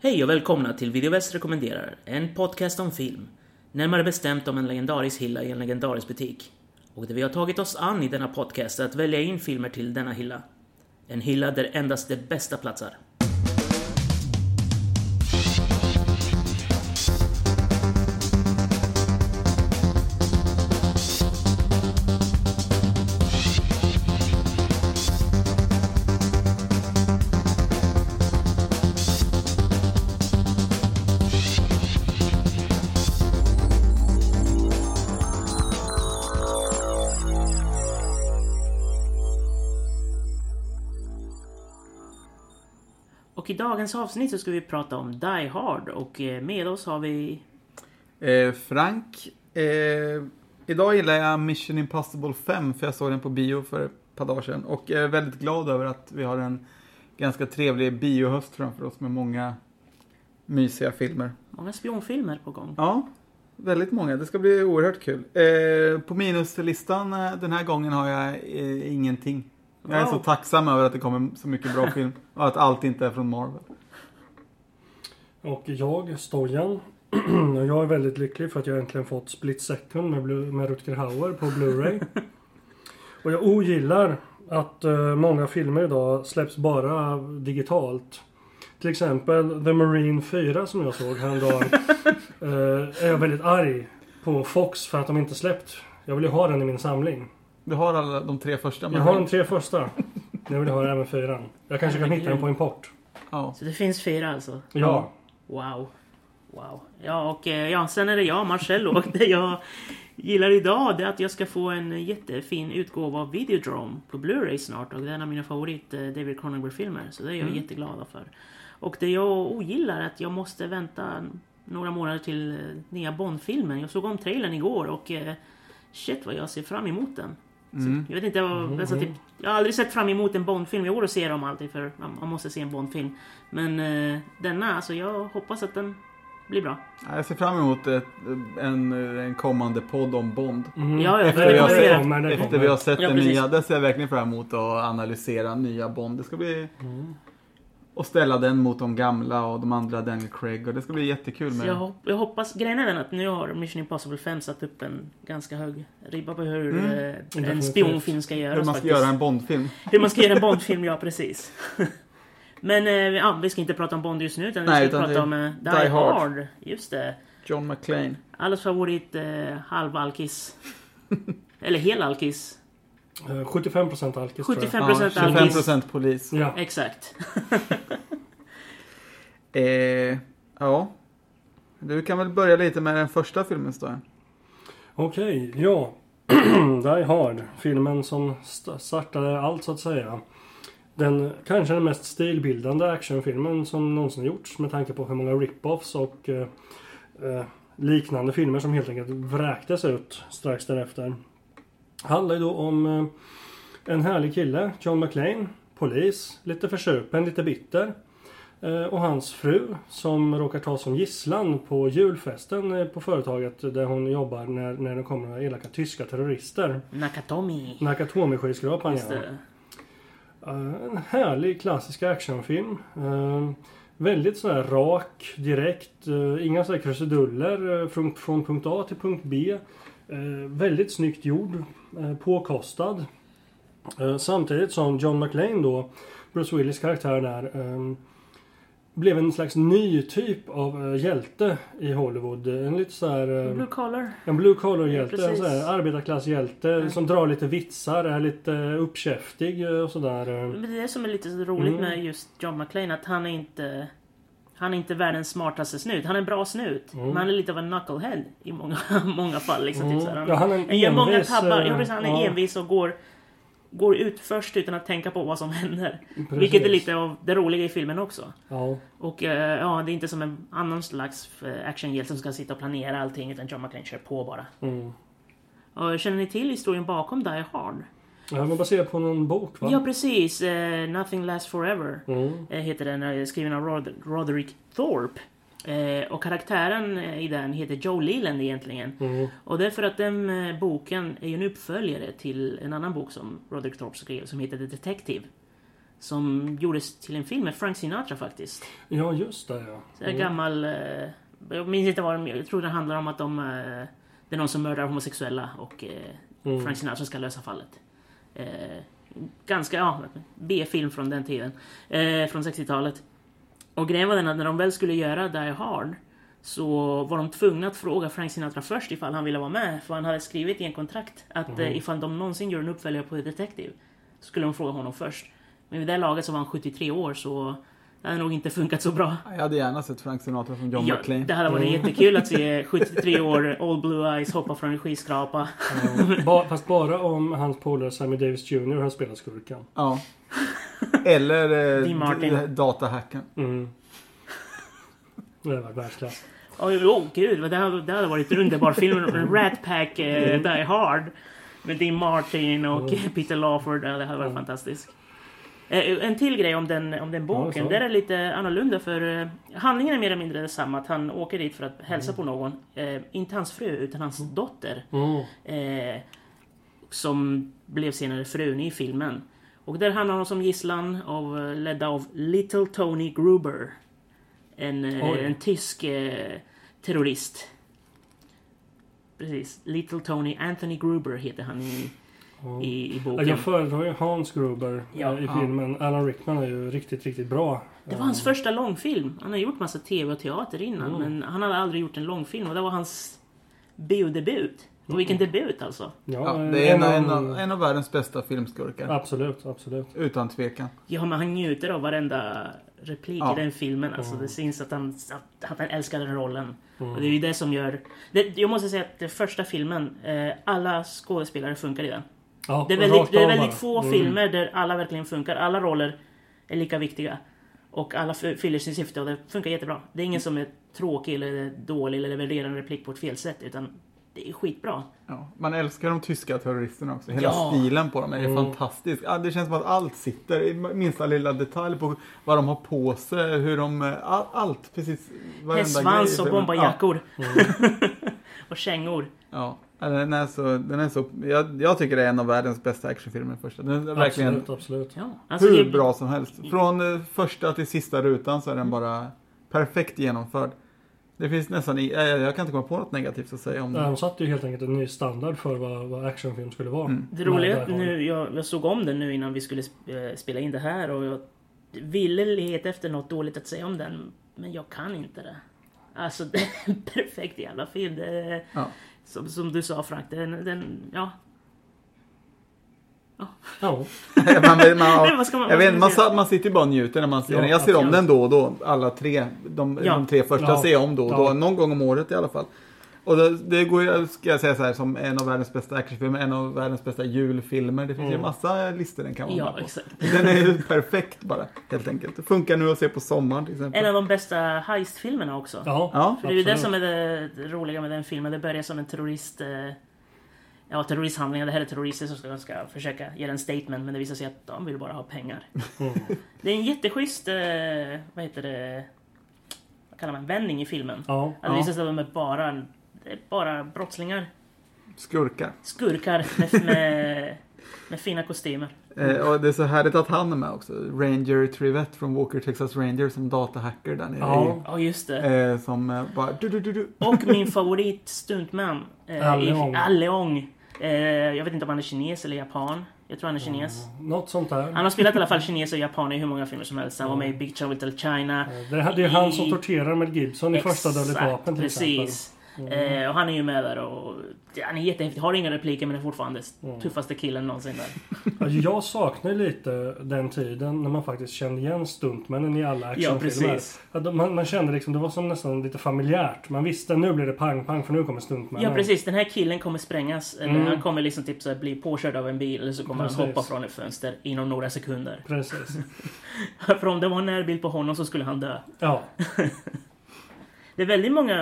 Hej och välkomna till Video Videoväst rekommenderar, en podcast om film. Närmare bestämt om en legendarisk hylla i en legendarisk butik. Och det vi har tagit oss an i denna podcast är att välja in filmer till denna hylla. En hylla där endast det bästa platsar. Dagens avsnitt så ska vi prata om Die Hard och eh, med oss har vi... Eh, Frank, eh, idag gillar jag Mission Impossible 5 för jag såg den på bio för ett par dagar sedan. Och är väldigt glad över att vi har en ganska trevlig biohöst framför oss med många mysiga filmer. Många spionfilmer på gång. Ja, väldigt många. Det ska bli oerhört kul. Eh, på minuslistan eh, den här gången har jag eh, ingenting. Jag är Wow. så tacksam över att det kommer så mycket bra film och att allt inte är från Marvel. Och jag, Stojan, och jag är väldigt lycklig för att jag äntligen fått Split Second med, Blu- med Rutger Hauer på Blu-ray. och jag ogillar att eh, många filmer idag släpps bara digitalt. Till exempel The Marine 4 som jag såg häromdagen. eh, är jag väldigt arg på Fox för att de inte släppt. Jag vill ju ha den i min samling. Du har alla de tre första. Jag men- har de tre första. Jag vill ha även fyran. Jag kanske kan hitta den på import. Ja. Så det finns fyra alltså? Ja. Wow. Wow. Ja, och eh, ja, sen är det jag, Marcello. Och det jag gillar idag det är att jag ska få en jättefin utgåva av Videodrome på Blu-ray snart. Och det är en av mina favorit eh, David Cronenberg-filmer. Så det är jag jätteglad för. Och det jag ogillar är att jag måste vänta några månader till eh, nya Bond-filmen. Jag såg om trailern igår och shit vad jag ser fram emot den. Mm. Jag vet inte, jag, alltså, typ, jag har aldrig sett fram emot en Bondfilm. Jag går och ser dem alltid för man, måste se en Bondfilm. Men eh, denna, alltså jag hoppas att den blir bra. Ja, Jag ser fram emot ett, en, en kommande podd om Bond. Mm. Ja, ja, Efter, det vi har, sett, kommer, efter vi har sett Ja, den nya. Det ser jag verkligen fram emot att analysera nya Bond. Det ska bli... Och ställa den mot de gamla och de andra Daniel Craig. Och det ska bli jättekul Så med... jag, hop- jag hoppas, grejen är den att nu har Mission Impossible 5 satt upp en ganska hög ribba på hur Mm. eh, en spionfilm ska göras hur man ska faktiskt. göra en Bond-film. Hur man ska göra en Bondfilm, ja precis. Men eh, ja, vi ska inte prata om Bond just nu utan Nej, vi ska utan prata om eh, Die, Die Hard. Hard. Just det. John McClane. Allas favorit eh, halvalkis. Eller helalkis. Eh, 75% alkis tror jag. 75% Ja, alkis. 25% polis. Ja. Exakt. Eh, ja. Du kan väl börja lite med den första filmen Stojan. Okej, ja. Die Hard. Filmen som st- startade allt så att säga. Den kanske den mest stilbildande actionfilmen som någonsin gjorts med tanke på hur många rip-offs och eh, eh, liknande filmer som helt enkelt vräktes ut strax därefter. Handlar ju då om eh, en härlig kille, John McClane, polis, lite försupen, lite bitter. Eh, Och hans fru som råkar tas som gisslan på julfesten eh, på företaget där hon jobbar när, när det kommer några elaka tyska terrorister. Nakatomi. Nakatomi-skyskrapan ja. En härlig klassisk actionfilm. Väldigt sådär rak, direkt. Inga sådär krusiduller från, från punkt A till punkt B. Väldigt snyggt gjord. Eh, Påkostad. Eh, Samtidigt som John McClane då, Bruce Willis karaktär där, eh, blev en slags ny typ av hjälte i Hollywood. En lite såhär... eh, Blue collar. en blue collar hjälte, Ja, en sån här arbetarklasshjälte som drar lite vitsar, är lite uppkäftig och sådär. det är som är lite så roligt Mm. med just John McClane att han är inte han är inte världens smartaste snut. Han är en bra snut. Mm. Men han är lite av en knucklehead i många, många fall. Liksom, Mm. typ så här. Ja, han är en han gör många envis, tabbar. eh, Ja, precis, han är ja. envis och går, går ut först utan att tänka på vad som händer. Precis. Vilket är lite av det roliga i filmen också. Ja. Och eh, ja, det är inte som en annan slags eh, actionhjälte som ska sitta och planera allting. Utan John McClane kör på bara. Mm. Och känner ni till historien bakom Die Hard? Ja, men baserat på någon bok va? Ja, precis. Eh, Nothing Lasts Forever. Mm. eh, heter den, eh, skriven av Rod Roderick Thorpe. Eh, och karaktären i den heter Joe Leland egentligen. Mm. Och det är för att den eh, boken är ju en uppföljare till en annan bok som Roderick Thorpe skrev som heter The Detective. Som gjordes till en film med Frank Sinatra faktiskt. Ja, just det ja. Så en gammal... Eh, jag minns inte vad de... Jag tror det handlar om att de... Det är någon som mördar homosexuella och Mm. Frank Sinatra ska lösa fallet. Eh, ganska, ja, B-film från den tiden. Eh, från 60-talet. Och grejen var den att när de väl skulle göra Die Hard så var de tvungna att fråga Frank Sinatra först ifall han ville vara med. För han hade skrivit i en kontrakt att eh, ifall de någonsin gör en uppföljare på Detective så skulle de fråga honom först. Men vid det laget så var han 73 år så det hade nog inte funkat så bra. Jag hade gärna sett Frank Sinatra som John Ja, McClane. det hade varit jättekul att se 73 år, Old Blue Eyes, hoppa från en skyskrapa. Ja. Ba, fast bara om hans polare Sammy Davis Jr. har spelat skurken. Ja. Eller eh, datahacken. Mm. Det har varit världsklass. Åh oh, gud, vad det hade, det hade varit en underbar film. Rat Pack eh, Die Hard. Med Dean Martin och Peter Lawford. Det hade varit fantastiskt. Eh, en till grej om den, om den boken. så. Där är det lite annorlunda för eh, handlingen är mer eller mindre detsamma. Att han åker dit för att hälsa på någon. Eh, inte hans fru, utan hans dotter. Mm. Eh, som blev senare frun i filmen. Och där hamnar hon som gisslan av, eh, ledda av Little Tony Gruber. En, Oj. en tysk eh, terrorist. Precis. Little Tony Anthony Gruber heter han i, Ja. i, i Ja, boken. Jag föredrar ju Hans Gruber Ja. eh, i Ja. filmen. Alan Rickman är ju riktigt, riktigt bra. Det var hans första långfilm. Han har gjort massa TV och teater innan, Mm. men han hade aldrig gjort en långfilm och det var hans biodebut. Och vilken debut alltså. Ja, Ja, det är en, en, av, en av världens bästa filmskurkar. Absolut, absolut. Utan tvekan. Ja, men han njuter av varenda replik Ja. i den filmen. Alltså, Mm. Det syns att han, att han älskar den rollen. Mm. Och det är ju det som gör... Det, jag måste säga att den första filmen, eh, alla skådespelare funkar i den. Ja, Det är väldigt, det är väldigt få Mm. filmer där alla verkligen funkar. Alla roller är lika viktiga. Och alla fyller sin syfte och det funkar jättebra. Det är ingen som är tråkig eller dålig eller levererar en replik på ett fel sätt. Utan det är skitbra. Ja. Man älskar de tyska terroristerna också. Hela Ja. stilen på dem är Mm. fantastisk. Ja, det känns som att allt sitter i minsta lilla detalj på vad de har på sig, hur de... eh, All, allt, precis. Hästsvans och bombarjackor. Mm. och kängor. Ja, ja den är så... Den är så jag, jag tycker det är en av världens bästa actionfilmer första. Den är verkligen Absolut, absolut. Ja, alltså hur det- bra som helst. Från eh, första till sista rutan så är den bara perfekt genomförd. Det finns nästan... i- Jag, jag kan inte komma på något negativt att säga om den. De satte ju helt enkelt en ny standard för vad, vad actionfilm skulle vara. Mm. Det roliga nu, jag, jag såg om den nu innan vi skulle eh, spela in det här och jag ville leta efter något dåligt att säga om den. Men jag kan inte det. Alltså det är en perfekt jävla film. Det Ja. Som, som du sa Frank, den, den ja. Ja. man, man, Nej, man- jag vet, man man, sitter ju bara och njuter när man ser Ja, den. Jag ser om den då och då. Alla tre. De, Ja. de tre första Ja. ser jag om då och då. Någon gång om året i alla fall. Och det, det går ju, ska jag säga så här, som en av världens bästa actionfilmer, en av världens bästa julfilmer. Det finns ju Mm. massa listor den kan vara Ja, med på. exakt. Den är ju perfekt bara, helt enkelt. Det funkar nu att se på sommaren till exempel. En av de bästa heistfilmerna också. Ja, Ja. För det är ju det som är det, roliga med den filmen. Det börjar som en terrorist... Eh, ja, terroristhandlingar. Det här är terrorister som ska, ska försöka ge en statement. Men det visar sig att de vill bara ha pengar. Mm. Det är en jätteschysst... Eh, vad heter det? Vad kallar man? Vändning i filmen. Ja. Att det Ja. visar sig att de är bara, bara brottslingar. Skurkar. Skurkar med, med, med fina kostymer. Eh, och det är så härligt att han är med också. Ranger Trivette från Walker Texas Ranger som datahacker där nere. Ja. Ja, just det. Eh, som eh, bara du, du, du, du. Och min favorit stuntman. Eh, Alle i- Ong. Alle Ong. Eh, jag vet inte om han är kines eller japan. Jag tror han är kines. Något sånt där. Han har spelat i alla fall kines och japan i hur många filmer som helst. Han var med i Big Trouble Little China. Det är, det är han som torterar med Gibson i första Dödligt Exakt, Vapen till precis. Eh, och han är ju med där och han är jättehäftig. Har inga repliker men är fortfarande Mm. tuffaste killen någonsin där. Alltså, jag saknar lite den tiden när man faktiskt kände igen stuntmännen i alla Ja, actionfilmer. de- man, man kände liksom, det var som nästan lite familjärt. Man visste nu blir det pang pang för nu kommer stuntmännen. Ja precis, den här killen kommer sprängas. Eller Mm. han kommer liksom typ så här bli påkörd av en bil eller så kommer Precis. han hoppa från ett fönster inom några sekunder. Precis. För om det var en närbild på honom så skulle han dö. Ja. Det är väldigt många,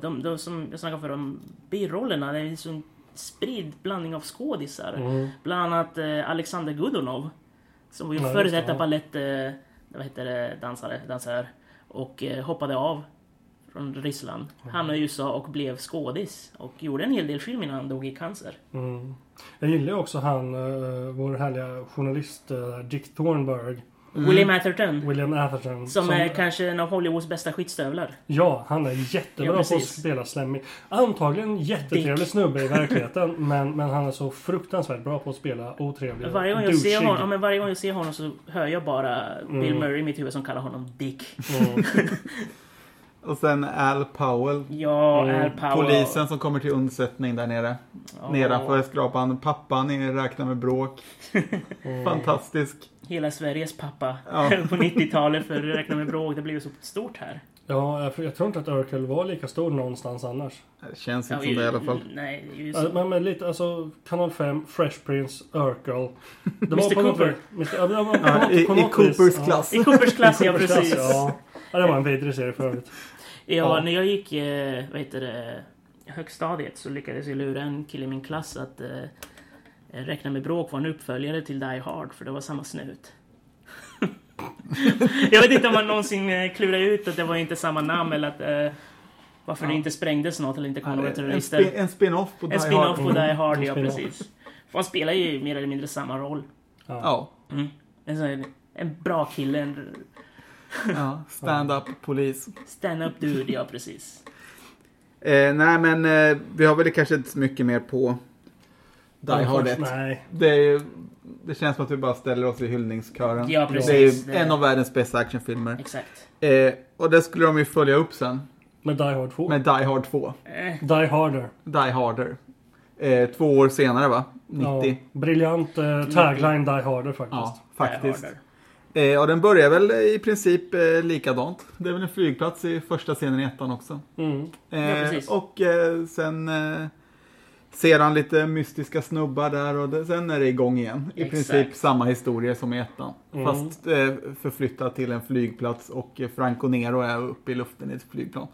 de, de som jag snackade för om birollerna, det är en sån spridd blandning av skådisar. Mm. Bland annat eh, Alexander Godunov. Som var ju före detta ja. balett, eh, vad heter det, dansare, dansör. Och eh, hoppade av från Ryssland. Hamnade i USA och blev skådis. Och gjorde en hel del film innan han dog i cancer. Mm. Jag gillar ju också han, uh, vår härliga journalist uh, Dick Thornburg. William Atherton. William Atherton. Som, är kanske en av Hollywoods bästa skitstövlar. Ja, han är jättebra Ja, på att spela slemmig. Antagligen jättetrevlig Dick. snubbe i verkligheten. men, men han är så fruktansvärt bra på att spela otrevlig Varje gång, jag ser honom, ja, men varje gång jag ser honom så hör jag bara Bill Mm. Murray i mitt huvud som kallar honom Dick. Mm. Och sen Al Powell. Ja, Mm. Al Powell. Polisen som kommer till undsättning där nere. Ja, Nedanför skrapan. Pappan är räknar med bråk. Mm. Fantastisk. Hela Sveriges pappa Ja. på 90-talet för att räkna med bråk. Det blev så stort här. Ja, jag, jag tror inte att Urkel var lika stor någonstans annars. Det känns Ja, inte som det i alla fall. Nej, det är ju Ja, så. Men, men lite, alltså Kanal 5, Fresh Prince, Urkel. Det Mr. på något Cooper. Mr. Ja, det var på Ja, något- i, på I något Coopers vis, ja. klass. I Coopers klass, ja precis. Ja. ja, det var en vidrig serie för övrigt. Ja, Ja. när jag gick eh, vad heter det, högstadiet så lyckades jag lura en kille i min klass att eh, Räkna med bråk var en uppföljare till Die Hard för det var samma snut. jag vet inte om man någonsin eh, klurade ut att det var inte samma namn eller att eh, varför det Ja. inte sprängdes något eller inte kom Ja, några En, terrorister. spin, en spin-off på Die En spin-off Hard. på Die Hard, En ja spin-off. precis. För han spelar ju mer eller mindre samma roll. Ja. Mm. En, sån en bra kille, en ja. Stand-up polis. stand-up dude, ja precis. Eh, nej men eh, vi har väl kanske inte så mycket mer på Die Hard 1. Nej. Det, är, ju- det känns som att vi bara ställer oss i hyllningskören. Ja det är precis. ju en av världens bästa actionfilmer. Exakt. Eh, och det skulle de ju följa upp sen Med Die Hard 2. med Die Hard 2. Eh, Die Harder. Die Harder. Eh, två år senare va? 90. Ja, briljant eh, tagline Die Harder faktiskt. Ja, faktiskt. Eh, och den börjar väl i princip eh, likadant. Det är väl en flygplats i första scenen i ettan också. Mm. Ja, Eh, precis. och eh, sen eh, ser han lite mystiska snubbar där och det, sen är det igång igen. I Exakt. princip samma historia som i ettan. Mm. Fast eh, förflyttat till en flygplats och eh, Franco Nero är uppe i luften i ett flygplan.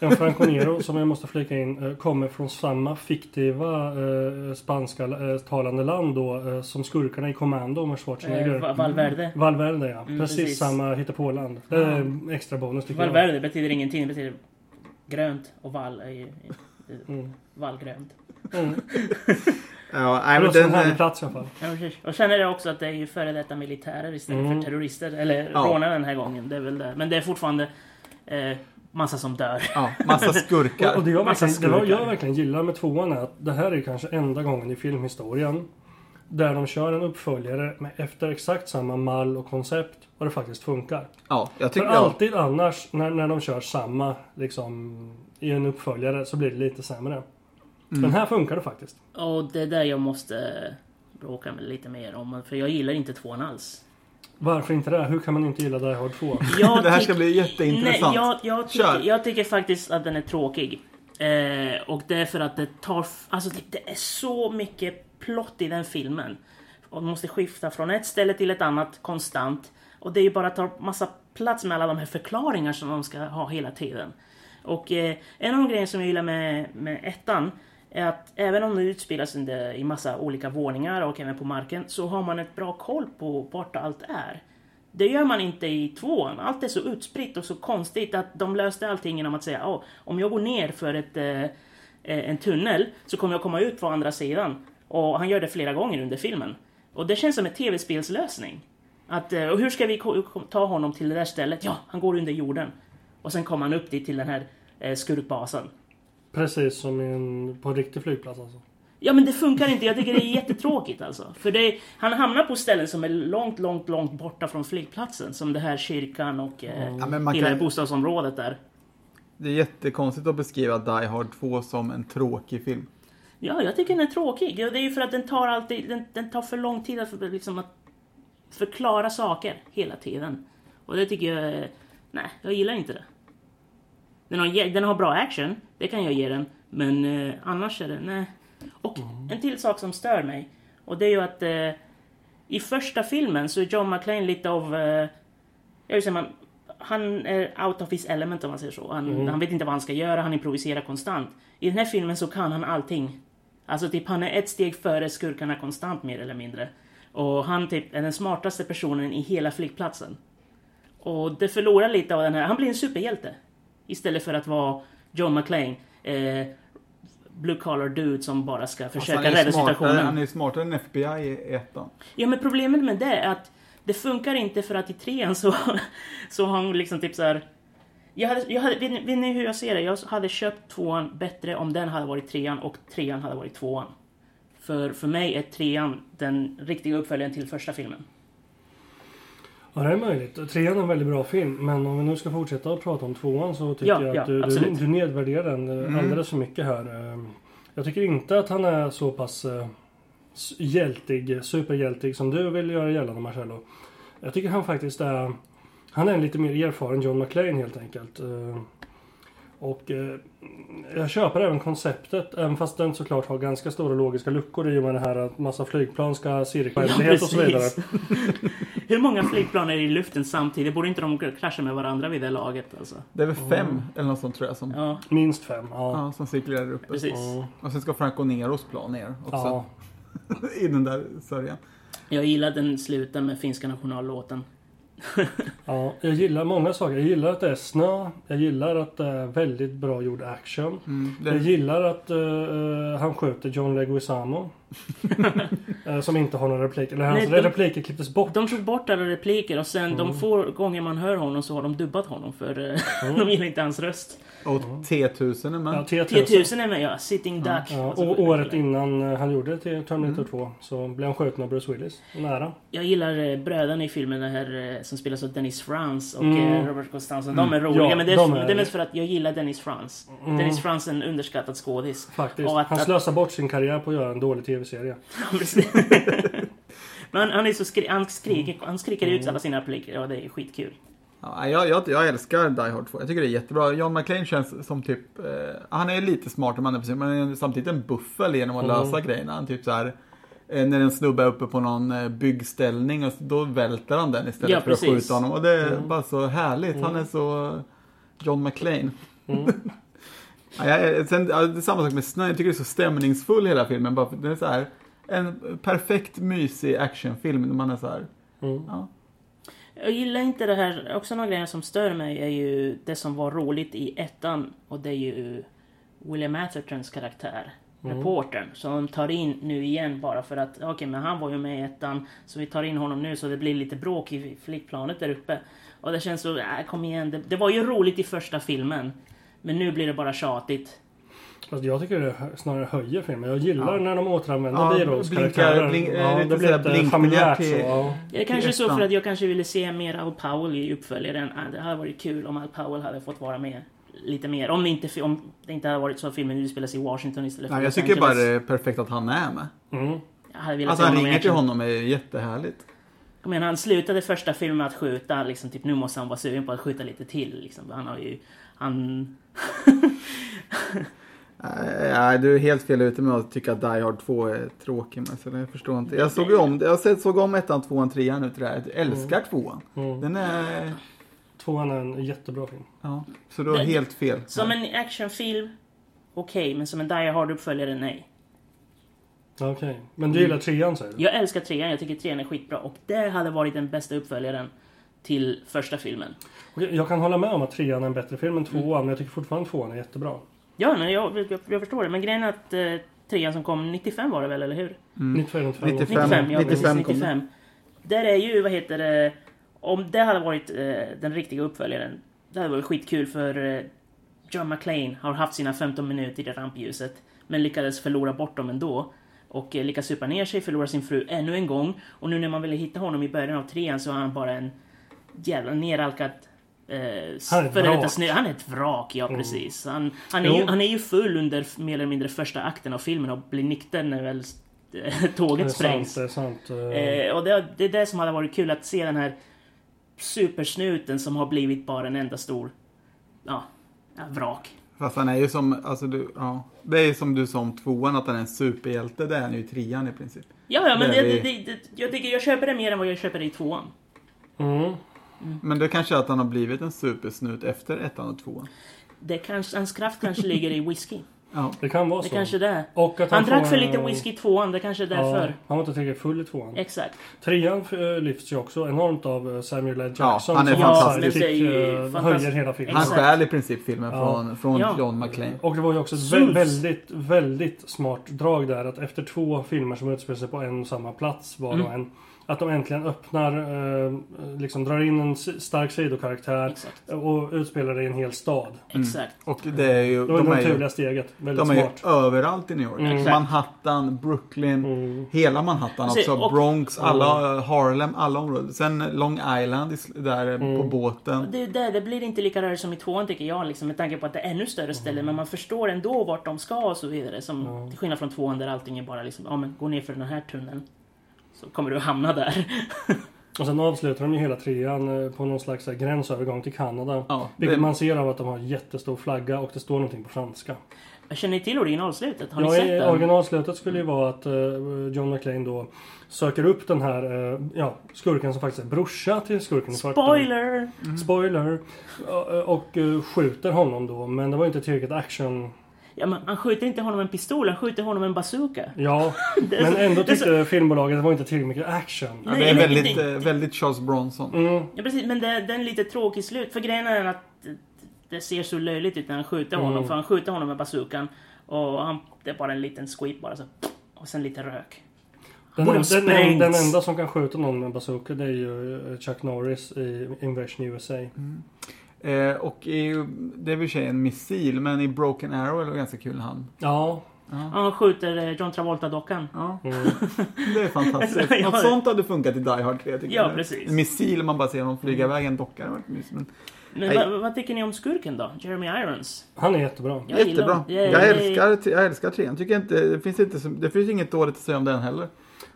En Franco Nero som jag måste flika in eh, kommer från samma fiktiva eh, spanska eh, talande land då eh, som skurkarna i Commando med Schwarzenegger. Eh, Va- Valverde. Valverde ja. Mm, precis, precis. samma hittepåland. Det är en extra bonus tycker jag. Valverde betyder ingenting, det betyder grönt och vall är ju eh, Mm. vallgrönt. Mm. Ja, nej, Det men låter som den, en härlig eh, plats i alla fall. Ja, precis. Och sen är det också att det är ju före detta militärer istället Mm. för terrorister. Eller Ja. rånare den här gången. Det är väl det. Men det är fortfarande eh, massa som dör. ja, massa skurkar. Och, och det, jag Massa verkligen, det var, jag skurkar. verkligen gillar med tvåan är att det här är kanske enda gången i filmhistorien där de kör en uppföljare med efter exakt samma mall och koncept och det faktiskt funkar. Ja, jag För tycker ja. alltid annars när, när de kör samma liksom i en uppföljare så blir det lite sämre. Mm. Den här funkar det faktiskt. Och det är där jag måste bråka med lite mer om. För jag gillar inte tvåan alls. Varför inte det? Hur kan man inte gilla Die Hard 2? Jag Det här ska bli jätteintressant. Nej, jag, jag, tycker, Kör. jag tycker faktiskt att den är tråkig. Eh, och det är för att det tar... Alltså det, det är så mycket plott i den filmen. Och man måste skifta från ett ställe till ett annat konstant. Och det är ju bara att ta massa plats med alla de här förklaringar som de ska ha hela tiden. Och eh, en av de grejer som jag gillar med, med ettan är att även om det utspelas under, i massa olika våningar och även på marken så har man ett bra koll på vart allt är. Det gör man inte i tvåan. Allt är så utspritt och så konstigt att de löste allting genom att säga oh, om jag går ner för ett, eh, eh, en tunnel så kommer jag komma ut på andra sidan. Och han gör det flera gånger under filmen. Och det känns som en tv-spelslösning. Att, eh, och hur ska vi ta honom till det där stället? Ja, han går under jorden. Och sen kommer han upp dit till den här eh, skurkbasen. Precis som en, på en riktig flygplats alltså. Ja men det funkar inte, jag tycker det är jättetråkigt alltså. För det, han hamnar på ställen som är långt, långt, långt borta från flygplatsen. Som det här kyrkan och eh, Ja, men hela kan, bostadsområdet där. det är jättekonstigt att beskriva Die Hard 2 som en tråkig film. Ja, jag tycker den är tråkig. Det är ju för att den tar alltid, den, den tar för lång tid att, för, liksom, att förklara saker hela tiden. Och det tycker jag, nej, jag gillar inte det. Den har, den har bra action, det kan jag ge den. Men eh, annars är det, nej. Och en till sak som stör mig. Och det är ju att eh, i första filmen så är John McClane lite av, eh, jag vill säga man, han är out of his element om man säger så. Han, han vet inte vad han ska göra, han improviserar konstant. I den här filmen så kan han allting. Alltså typ han är ett steg före skurkarna konstant mer eller mindre. Och han typ är den smartaste personen i hela flygplatsen. Och det förlorar lite av den här, han blir en superhjälte. Istället för att vara John McClane. Eh, blue collar dude som bara ska försöka Alltså, rädda smartare- situationen. Han är smartare än FBI i ettan. Ja men problemet med det är att det funkar inte för att i trean så, så har han liksom typ så här. Jag hade, jag hade, vet, ni, vet ni hur jag ser det? Jag hade köpt tvåan bättre om den hade varit trean och trean hade varit tvåan. För, för mig är trean den riktiga uppföljaren till första filmen. Ja, det är möjligt. Trean är en väldigt bra film, men om vi nu ska fortsätta att prata om tvåan så tycker Ja, jag ja, att du, du, absolut. du nedvärderar den eh, alldeles för mycket här. Eh, Jag tycker inte att han är så pass eh, hjältig, superhjältig som du vill göra gällande Marcello. Jag tycker han faktiskt är... Han är en lite mer erfaren John McClane helt enkelt. Och eh, jag köper även konceptet, även fast den såklart har ganska stora logiska luckor i och med det här att massa flygplan ska cirkla Ja, och så vidare. Hur många flygplan är i luften samtidigt? Borde inte de krascha med varandra vid det laget? Alltså? Det är väl fem eller något sånt tror jag som, Ja, Minst fem, ja. ja, som cirklar uppe. precis. Ja. Och sen ska Franco Neros plan ner också. ja. I den där sörjan. Jag gillar den slutar med finska nationallåten. Ja, jag gillar många saker. Jag gillar att det är snö. Jag gillar att det är väldigt bra gjord action. Mm, Jag det, gillar att eh, han sköter John Leguizamo. Eh, som inte har några repliker. Eller hans Nej, de- repliker klipptes bort. De tog bort alla repliker och sen de få gånger man hör honom så har de dubbat honom för eh, de gillar inte hans röst. och T1000 är med. Ja, T1000. T1000 är med ja, Sitting Duck. Ja, Alltså, och året innan eh, han gjorde det till Terminator Mm. 2 så blev han skjuten av Bruce Willis. Nära. Jag gillar eh, bröderna i filmen det här, eh, som spelas av Dennis Frans och Mm. eh, Robert Costanzo. De är roliga Ja, men det är, de är- det är mest för att jag gillar Dennis Frans. Mm. Dennis Frans är en underskattad skådis. Faktiskt. Och att- han att- slösar bort sin karriär på att göra en dålig tv-serie. Men han, han är så skri han skriker, Mm. han skriker ut alla sina repliker och det är skitkul. Ja, jag, jag, jag älskar Die Hard 2. Jag tycker det är jättebra. John McClane känns som typ... Eh, han är lite smart om han är precis, men han är samtidigt en buffel genom att Mm. lösa grejerna. Han typ så här... Eh, när en snubbe är uppe på någon eh, byggställning och då välter han den istället Ja, för att skjuta honom. Och det är Mm. bara så härligt. Han är så John McClane. Mm. Ja, jag, sen, ja, det är samma sak med snö. Jag tycker det är så stämningsfull hela filmen. Bara för, det är så här en perfekt mysig actionfilm. När man är så här... Mm. Ja. Jag gillar inte det här, också några grejer som stör mig är ju det som var roligt i ettan och det är ju William Athertons karaktär. Mm. Reportern som de tar in nu igen bara för att okej men han var ju med i ettan så vi tar in honom nu så det blir lite bråk i flygplanet där uppe. Och det känns så, äh, kom igen, det, det var ju roligt i första filmen. Men nu blir det bara tjatigt. Fast jag tycker det snarare höjer filmen. Jag gillar Ja. när de återanvänder Ja, blinkar- karaktärer. blink- eh, ja, lite det blir lite familjärt till- så. Ja. Det är kanske så för att jag kanske ville se mer Al Powell i uppföljaren. Äh, Det hade varit kul om Al Powell hade fått vara med lite mer. Om det inte, om det inte hade varit så att filmen utspelas i Washington istället för Nej, jag tycker bara Angeles. det är perfekt att han är med. Mm. Alltså han ringer till honom är jättehärligt. Jag menar, han slutade första filmen med att skjuta, liksom, typ nu måste han vara sugen på att skjuta lite till. Liksom. Han har ju... Han... Nej, Nej, du är helt fel ute med att tycka att Die Hard 2 är tråkig. Men så jag förstår inte. Jag såg ju om, jag såg om ettan, tvåan, trean nu till det här. Jag älskar tvåan. Mm. Den är... Tvåan är en jättebra film. Ja, så du har Det- helt fel. Som en actionfilm, okej. men som en Die Hard-uppföljare, nej. Okej. Men du gillar trean säger du? Jag älskar trean, jag tycker trean är skitbra. Och det hade varit den bästa uppföljaren till första filmen. Okej, Jag kan hålla med om att trean är en bättre film än tvåan, men jag tycker fortfarande tvåan är jättebra. Ja, men jag, jag, jag förstår det. Men grejen är att eh, trean som kom 95 var det väl, eller hur? 94, 95. 95. 95, ja 95 precis. kom 95. Där är ju, vad heter det... Om det hade varit eh, den riktiga uppföljaren. Det hade varit skitkul för eh, John McClane har haft sina 15 minuter i rampljuset. Men lyckades förlora bort dem ändå. Och eh, lyckas supa ner sig, förlora sin fru ännu en gång. Och nu när man ville hitta honom i början av trean så är han bara en jävla neralkad Han är ett före detta vrak. snö. Han är ett vrak, ja Mm. precis. Han, han, är Jo. ju, han är ju full under mer eller mindre första akten av filmen och blir nykter när väl eh, Det är tåget sprängs. sant, det är sant. Eh, Eh, och det, det är det som hade varit kul att se den här supersnuten som har blivit bara en enda stor, ja, vrak. Fast han är ju som, alltså du, ja. Det är som du sa om tvåan, att han är en superhjälte. Det är han ju i trean i princip. Ja, ja, men Det det, det, jag tycker jag köper det mer än vad jag köper det i tvåan. Mm. Men det kanske är att han har blivit en supersnut efter ettan och tvåan. Det kanske, hans kraft kanske ligger i whisky. Ja. Det kan vara Det så. kanske det. Och att Han får drack för en- lite whisky i tvåan, det kanske är därför. Ja, han var inte tillräckligt full i tvåan. Exakt. Trean eh, lyfts ju också enormt av eh, Samuel L. Ja, Jackson. han är som fantastisk. sidekick, Ja, det är ju eh, fantastiskt. höjer hela filmen. Han stjäl i princip filmen Ja. från, från Ja. John McClane. Och det var ju också ett vä- väldigt, väldigt smart drag där att efter två filmer som utspelar sig på en och samma plats var Mm. och en Att de äntligen öppnar, eh, liksom drar in en stark sidokaraktär Exakt. och utspelar det i en hel stad. Exakt. Och det är ju... Det var De naturliga steget. Väldigt de är ju överallt i New York. Mm. Manhattan, Brooklyn, Mm. hela Manhattan Alltså, också. och- Bronx, alla Harlem, alla områden. Sen Long Island där Mm. på båten. Det, är där, det blir inte lika rörigt som i tvåan tycker jag, liksom, med tanke på att det är ännu större ställen. Men man förstår ändå vart de ska och så vidare. Som, Till skillnad från tvåan där allting är bara liksom, ja men gå ner för den här tunneln. Så kommer du hamna där. Och sen avslutar de ju hela trean eh, på någon slags här gränsövergång till Kanada. Ja, Vilket det- man ser av att de har jättestor flagga och det står någonting på franska. Känner ni till originalslutet? Har ni Ja, sett i den? originalslutet skulle ju vara att eh, John McClane då söker upp den här eh, ja, skurken som faktiskt är brorsa till skurken i svarta. Spoiler! Spoiler! Och, eh, skjuter honom då, men det var inte tillräckligt action. Ja, men han skjuter inte honom med en pistol, han skjuter honom med en bazooka. Ja, men ändå det är så- tyckte filmbolaget att det var inte tillräckligt mycket action. Ja, Nej, det är väldigt, det- eh, väldigt Charles Bronson. Mm, Ja precis, men det, det är en lite tråkig slut. För grejen är att det- ser så löjligt ut när han skjuter honom. Mm. För han skjuter honom med bazookan. Och han, det är bara en liten squeak bara så. Och sen lite rök. den, den, den, den enda som kan skjuta någon med bazooka det är ju Chuck Norris i Invasion USA. Eh, och i, det är väl sig en missil, men i Broken Arrow är det ganska kul han. Ja, Ja. Han skjuter eh, John Travolta-dockan. Ja, mm. det är fantastiskt. Ja. Något sånt hade funkat i Die Hard 3 tycker Ja, jag. precis. En missil, man bara ser honom flyga iväg en docka. det hade varit mysigt, Men Men vad, vad tycker ni om skurken då? Jeremy Irons? han är jättebra. Jag Jättebra. jag- älskar, jag älskar trean. Tycker inte, det, finns inte, det finns inget dåligt att säga om den heller.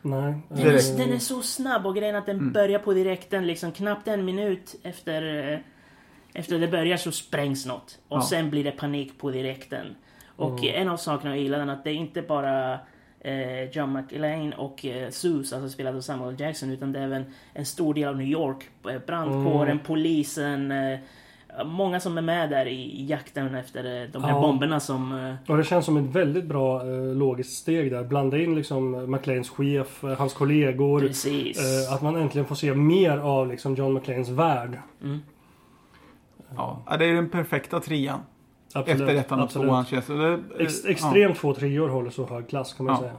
Nej. Är, den är så snabb och grejen att den Mm. börjar på direkten liksom knappt en minut efter eh, efter det börjar så sprängs något. Och Ja. sen blir det panik på direkten. Och Mm. en av sakerna jag gillar är att det är inte bara eh, John McLean och eh, Sus, alltså spelad av Samuel Jackson, utan det är även en stor del av New York. Eh, Brandkåren, Mm. polisen, eh, många som är med där i, jakten efter eh, de här Ja. bomberna som... Eh, Och det känns som ett väldigt bra eh, logiskt steg där. Blanda in liksom McLeans chef, eh, hans kollegor. precis. Eh, att man äntligen får se mer av liksom John McClanes värld. Mm. Ja. Det är den perfekta trean. Absolut. Efter ettan och tvåan känns det. det. Ex ja. extremt få treor håller så hög klass kan man Ja. säga.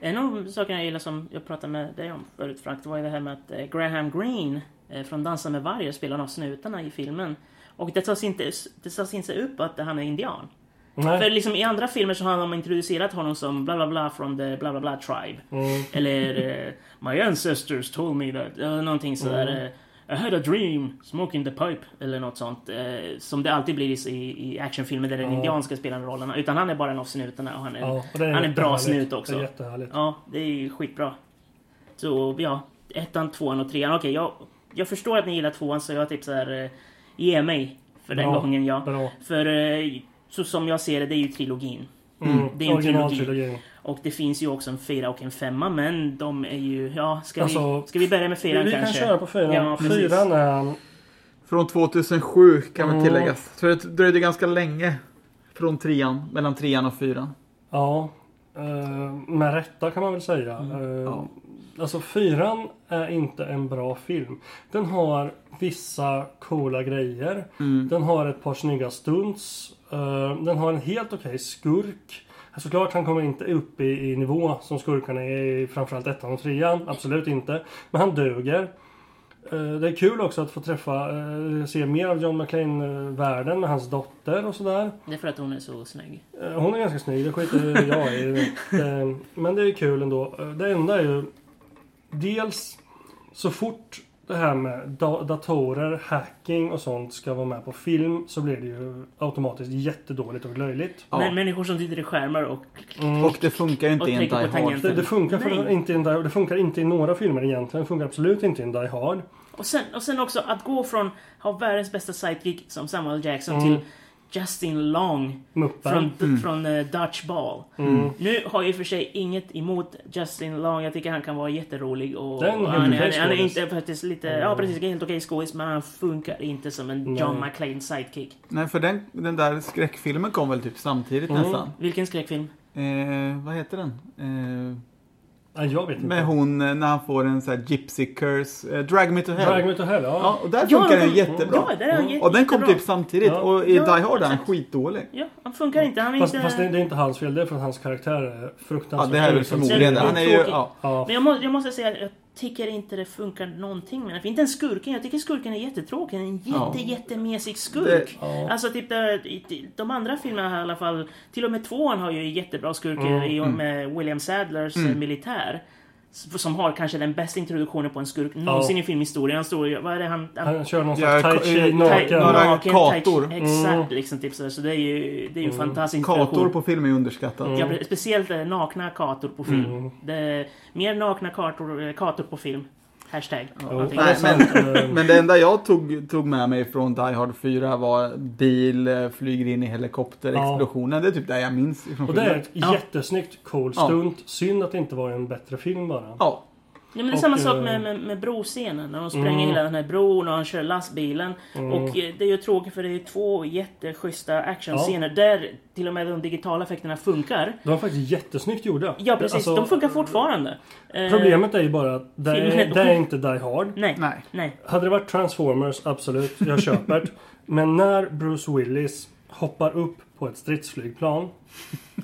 En av sakerna jag gillar som jag pratade med dig om förut Frank, det var ju det här med att eh, Graham Greene eh, från Dansa med vargar spelar en av snutarna i filmen. Och det tas inte, det tas inte upp att han är indian. För Nej. liksom i andra filmer så har de introducerat honom som bla bla bla from the bla bla bla tribe. Mm. Eller eh, My ancestors told me that. Eller någonting sådär. Mm. I had a dream, smoking the pipe. Eller något sånt. Eh, som det alltid blir i, i actionfilmer där den Ja. indian ska spela rollerna. Utan han är bara en av snutarna och han är Ja, och det han är bra jättehärligt. snut också. Det är jättehärligt. Ja, det är skitbra. Så ja, ettan, tvåan och trean. Okej, jag, jag förstår att ni gillar tvåan så jag typ så här eh, ge mig för den Bra. gången ja. Bra. För eh, så som jag ser det, det är ju trilogin. Mm. Det är en Originaltrilogin. Och det finns ju också en fyra och en femma, men de är ju... Ja, ska, Alltså, vi, ska vi börja med fyran Vi kanske? kan köra på fyran. Ja, fyran är... Från 2007 kan man Mm. tilläggas. Så det dröjde ganska länge från trean, mellan trean och fyran. Ja. Eh, med rätta kan man väl säga. Eh, Mm. Ja. Alltså fyran är inte en bra film. Den har vissa coola grejer. Mm. Den har ett par snygga stunts. Eh, den har en helt okej skurk. Såklart han kommer inte upp i, i nivå som skurkarna är i framförallt ettan och trean. Absolut inte. Men han duger. Eh, Det är kul också att få träffa, eh, se mer av John McClane-världen med hans dotter och sådär. Det är för att hon är så snygg. Hon är ganska snygg, det skiter jag i. Men det är kul ändå. Det enda är ju Dels så fort det här med da- datorer, hacking och sånt ska vara med på film så blir det ju automatiskt jättedåligt och löjligt. Ja. Men människor som sitter i skärmar och... Mm. Och det funkar inte i en Die Hard. Det, det, funkar för inte i en, Die- det funkar inte i några filmer egentligen. Det funkar absolut inte i en Die Hard. Och sen, och sen också att gå från ha världens bästa sidekick som Samuel Jackson Mm. till Justin Long från, Mm. från uh, Dutch Ball. Mm. Nu har jag i och för sig inget emot Justin Long. Jag tycker han kan vara jätterolig. Och, han, är, okej han är inte faktiskt lite... Mm. Ja precis, helt okej skådis. Men han funkar inte som en. John McClane sidekick. Nej, för den, den där skräckfilmen kom väl typ samtidigt Mm. nästan. Vilken skräckfilm? Eh, vad heter den? Eh, jag vet inte. med hon eh, när han får en sån här gypsy curse. Eh, Drag me to hell. Drag Me To Hell, ja. Ja, och där Ja, funkar den de- jättebra. Ja, där är han jätte, och den kom jättebra. typ samtidigt. Ja. Och i Ja, Die Hard är han skitdålig. Ja, han funkar inte. Han Fast, inte... fast det, är inte hans fel, det är för att hans karaktär är Ja, fruktansvärt det här är väl förmodligen det. Han är ju, ja. Ja. Men jag måste, jag måste säga att tycker inte det funkar någonting med den. Inte ens skurken. Jag tycker skurken är jättetråkig. En jätte, Ja. jättemesig skurk. Det- Ja. Alltså typ de, de andra filmerna här i alla fall. Till och med tvåan har ju jättebra skurker Mm, i och med William Sadlers Mm. eh, militär. Som har kanske den bästa introduktionen på en skurk någonsin i filmhistorien. Han står. Vad är det han... Han kör någon Ja, slags tai chi ko- naken. några naken kator. tai. Exakt, Mm. liksom. Typ så, så det är ju, det är ju Mm. fantastisk Kator på film är underskattat. Mm. Ja, speciellt eh, nakna kator på film. Mm. Det mer nakna kator, eh, kator på film. Hashtag. Är Nej, sant. men, Eh, men det enda jag tog, tog med mig från Die Hard 4 var bil, eh, flyger in i helikopter, Ja. explosionen. Det är typ det jag minns Och det är ett Ja. jättesnyggt cool Ja. stunt. Synd att det inte var en bättre film bara. Ja, Ja, men det är Och, samma sak eh, med, med, med broscenen. När de spränger Mm. hela den här bron och han kör lastbilen. Mm. Och eh, det är ju tråkigt för det är två jätteschyssta actionscener där till och med de digitala effekterna funkar. De var faktiskt jättesnyggt gjorda. Ja precis, Alltså, de funkar fortfarande. Eh, Problemet är ju bara att det filmen är, är- det är inte Die Hard. Nej, nej. nej. Hade det varit Transformers, absolut, jag köper det. Men när Bruce Willis hoppar upp på ett stridsflygplan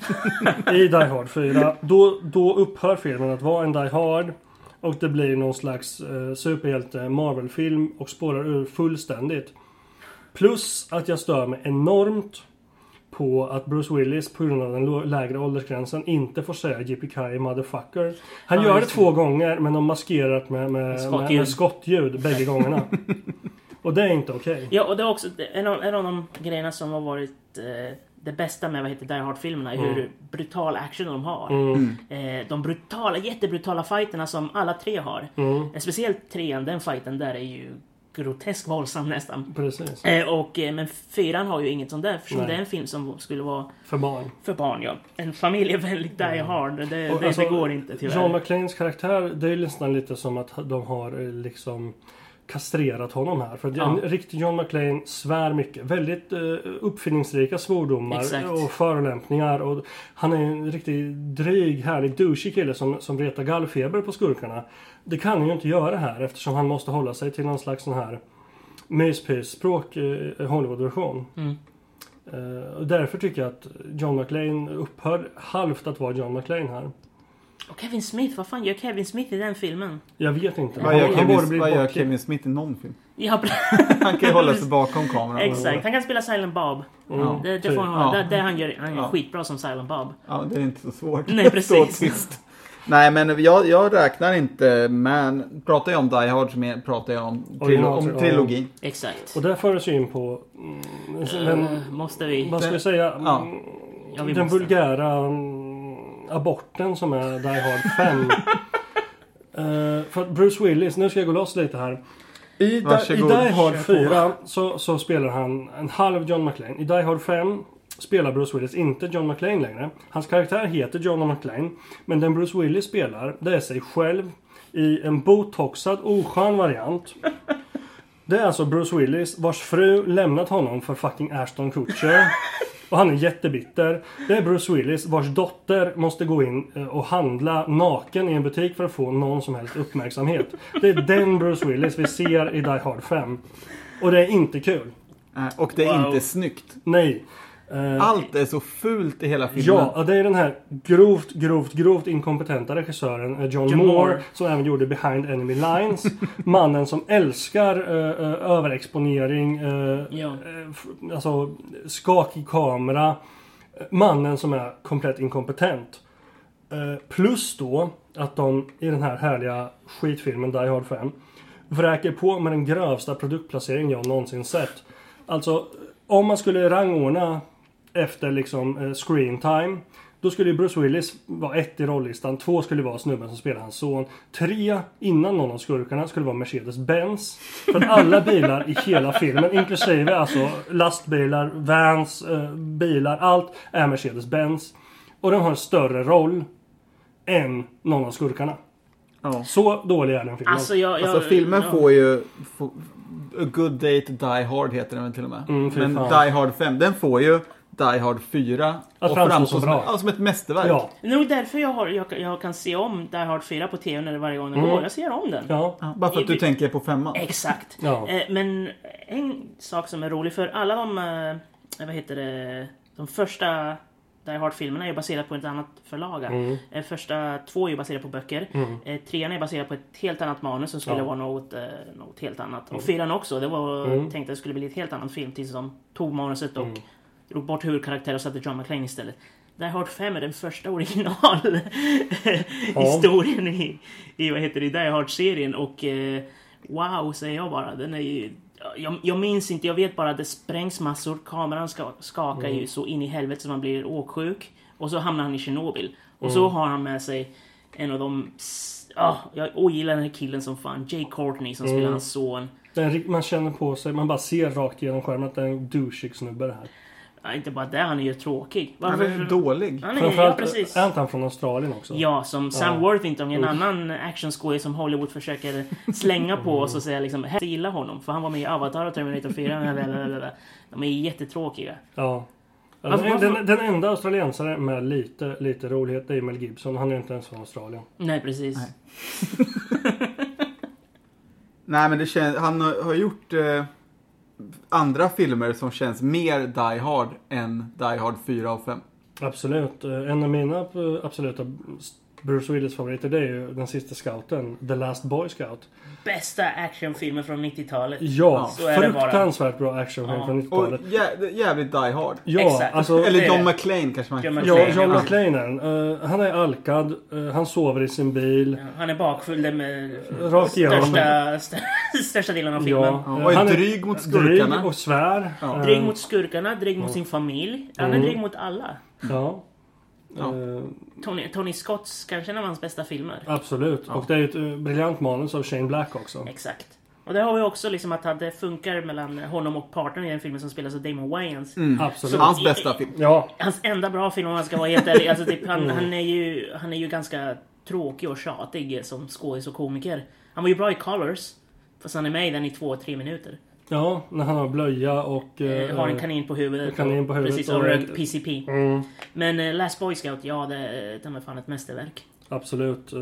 i Die Hard 4, då, då upphör filmen att vara en Die Hard. Och det blir någon slags eh, superhjälte Marvel-film och spårar ur fullständigt. Plus att jag stör mig enormt på att Bruce Willis på grund av den lägre åldersgränsen inte får säga JPK motherfucker. Han Ja, gör det två gånger men de maskerat med, med, med, Skottljud. med skottljud bägge gångerna. och det är inte okej. Ja, och det är också en av, en av de grejerna som har varit eh, det bästa med vad heter Die Hard-filmerna är hur Mm. brutal action de har. Mm, Eh, de brutala, jättebrutala fighterna som alla tre har. mm, Eh, Speciellt trean, den fighten där är ju grotesk våldsam nästan. precis. Eh, och, eh, men fyran har ju inget sånt där eftersom Nej. det är en film som skulle vara För barn. för barn. Ja. En familjevänlig Die Hard. Det, det, Och det alltså, går inte tyvärr. John McClanes karaktär, det är nästan lite som att de har eh, liksom kastrerat honom här. För Ja. en riktig John McClane svär mycket. Väldigt uh, uppfinningsrika svordomar Exakt. och förolämpningar. Och han är en riktigt dryg, härlig, douchig kille som, som retar gallfeber på skurkarna. Det kan han ju inte göra här eftersom han måste hålla sig till någon slags sån här myspysspråk uh, Hollywood-version. Mm. Eh, och därför tycker jag att John McClane upphör halvt att vara John McClane här. Och Kevin Smith, vad fan gör Kevin Smith i den filmen? Jag vet inte. Vad gör, Kevin, vad gör bortklippt. Kevin Smith i någon film? Ja, Han kan ju hålla sig bakom kameran. exakt. Han kan spela Silent Bob. Mm, Det, det, typ. får han, Ja. det, det han gör, han är Ja. skitbra som Silent Bob. Ja, det är inte så svårt. Nej, precis. Nej, men jag, jag räknar inte med... Pratar jag om Die Hard så pratar jag om, trilo, om ja. trilogin. Exakt. Och där för oss in på... Mm, den, Eh, måste vi... vad ska jag säga? Ja. Mm, Ja, vi den måste. vulgära aborten som är Die Hard 5. Eh, för Bruce Willis, nu ska jag gå loss lite här. I, Di- I. Die Hard Kör på. 4 så, så spelar han en halv John McClane. I Die Hard 5 spelar Bruce Willis inte John McClane längre. Hans karaktär heter John McClane. Men den Bruce Willis spelar, det är sig själv i en botoxad oskön variant. Det är alltså Bruce Willis vars fru lämnat honom för fucking Ashton Kutcher. Och han är jättebitter. Det är Bruce Willis vars dotter måste gå in eh, och handla naken i en butik för att få någon som helst uppmärksamhet. Det är den Bruce Willis vi ser i Die Hard 5. Och det är inte kul. Och det är Wow. inte snyggt. Nej. Eh, Allt är så fult i hela filmen. Ja, det är den här grovt, grovt, grovt inkompetenta regissören eh, John, John Moore, Moore. som även gjorde Behind Enemy Lines. Mannen som älskar eh, eh, överexponering, eh, Ja. alltså skakig kamera. Mannen som är komplett inkompetent. Eh, plus då att de i den här härliga skitfilmen Die Hard 5 vräker på med den grövsta produktplacering jag någonsin sett. Alltså, om man skulle rangordna efter liksom eh, screen time. Då skulle ju Bruce Willis vara ett i rollistan. Två skulle vara snubben som spelar hans son. Tre, innan någon av skurkarna, skulle vara Mercedes-Benz. För alla bilar i hela filmen, inklusive alltså lastbilar, vans, eh, bilar, allt är Mercedes-Benz. Och de har en större roll än någon av skurkarna. Ja. Så dålig är den filmen. Alltså, jag, jag, Alltså filmen ja. får ju... Får, A Good Day to Die Hard heter den väl till och med. Mm, Men fan. Die Hard 5, den får ju Die Hard 4 Att framstå som bra. ja, som ett mästerverk. Ja, Det är nog därför jag, har, jag, jag kan se om Die Hard 4 på TV när det varje gång den Mm. går. Jag ser om den. ja, Ja, Bara för att du Vi- tänker på femman. Exakt. ja. Eh, men en sak som är rolig för alla de, eh, vad heter det, de första Die Hard-filmerna är ju baserat på ett annat förlag. Mm. Eh, Första två är ju baserade på böcker. Mm. Eh, trean är baserad på ett helt annat manus som skulle Ja. vara något, eh, något helt annat. Och fyran också. Det var Mm. tänkt att det skulle bli ett helt annat film tills de tog manuset och Mm. Drog bort huvudkaraktären och satte John McClane istället. Die Hard 5 är den första original historien i, i, vad heter det, Die Hard-serien och eh, wow säger jag bara. Den är ju... Jag, jag minns inte, jag vet bara att det sprängs massor. Kameran ska, skakar Mm. ju så in i helvete så man blir åksjuk. Och så hamnar han i Tjernobyl. Och Mm. så har han med sig en av de... Ja, jag ogillar den här killen som fan. Jay Courtney som spelar Mm. hans son. Den, man känner på sig, man bara ser rakt igenom skärmen att det är en douchig snubbe det här. Ja, inte bara det, han är ju tråkig. Han är dålig. Han är, ja, precis. är inte han från Australien också? Ja, som Sam Ja. Worthington, en Usch. annan actionskådis som Hollywood försöker slänga på oss och säga liksom "Här, jag gillar honom för han var med i Avatar och Terminator 4. blablabla." De är jättetråkiga. Ja. Ja, Varför- den, varför- den, den enda australiensare med lite, lite rolighet det är Mel Gibson. Han är inte ens från Australien. Nej, precis. Nej. Nej men det känns, han har har gjort eh, andra filmer som känns mer Die Hard än Die Hard 4 och 5. Absolut. Eh, en av mina eh, absoluta Bruce Willis favoriter det är ju den sista scouten. The Last Boy Scout. Bästa actionfilmen från 90-talet. Ja, Så är det bara. fruktansvärt bra actionfilm Ja. från Och 90-talet. jä, jävligt Die Hard. Ja, Exakt. alltså... det Eller är John det. McClane kanske man John Ja, McClane, John ja. McClane är den. Eh, Han är alkad, eh, han sover i sin bil. Ja, Han är bakfull det med Rakt igenom. största, st- största delen av filmen. Ja, Ja, eh, och är dryg mot Dryg skurkarna. och svär. Ja. Eh, Dryg mot skurkarna, dryg mot sin familj. Han är Mm. dryg mot alla. Ja. Ja. Eh, Tony, Tony Scotts kanske en av hans bästa filmer. absolut. Ja. Och det är ju ett eh, briljant manus av Shane Black också. Exakt. Och där har vi också liksom att det funkar mellan honom och partnern i den filmen som spelas av Damon Wayans. Mm. Absolut. Hans bästa film. Ja, Hans enda bra film om man ska vara helt ärlig. Alltså typ, han, han, är ju, han är ju ganska tråkig och tjatig som skådis och komiker. Han var ju bra i Colors. Fast han är med i den i två, tre minuter. Ja, när han har blöja och... Eh, har en eh, kanin på huvudet. kanin på huvudet Precis, och- och rökt PCP. mm, Men eh, Last Boy Scout, ja det är ta mig fan ett mästerverk. absolut. Eh,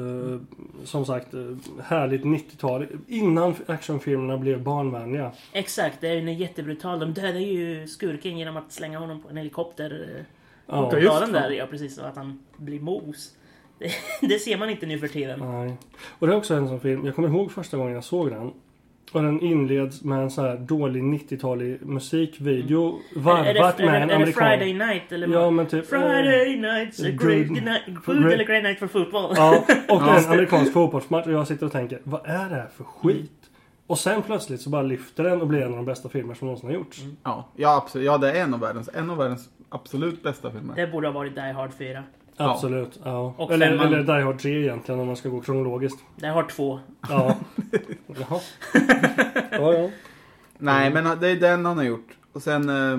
som sagt, eh, härligt 90-tal. Innan actionfilmerna blev barnvänliga. Exakt, det är ju jättebrutal. De dödar ju skurken genom att slänga honom på en helikopter. eh, Ja, på just det. där, ja precis. Och att han blir mos. Det, det ser man inte nu för tiden. nej. Och det är också en sån film, jag kommer ihåg första gången jag såg den. Och den inleds med en så här dålig 90-talig musikvideo varvat är det, med en det, är det amerikan. Friday night eller? Ja men typ... Friday night's a good- great night. Great- eller great night for football. Ja, och Ja. en amerikansk fotbollsmatch och jag sitter och tänker, vad är det här för skit? Och sen plötsligt så bara lyfter den och blir en av de bästa filmer som någonsin har gjorts. Ja, ja, absolut. Ja, det är en av världens, en av världens absolut bästa filmer. Det borde ha varit Die Hard 4. Ja. Absolut, ja. Och Eller, femman. eller Die Hard 3 egentligen om man ska gå kronologiskt. Die Hard 2. Ja. Jaha. Ja, ja. Nej, men det är den han har gjort. Och sen, eh,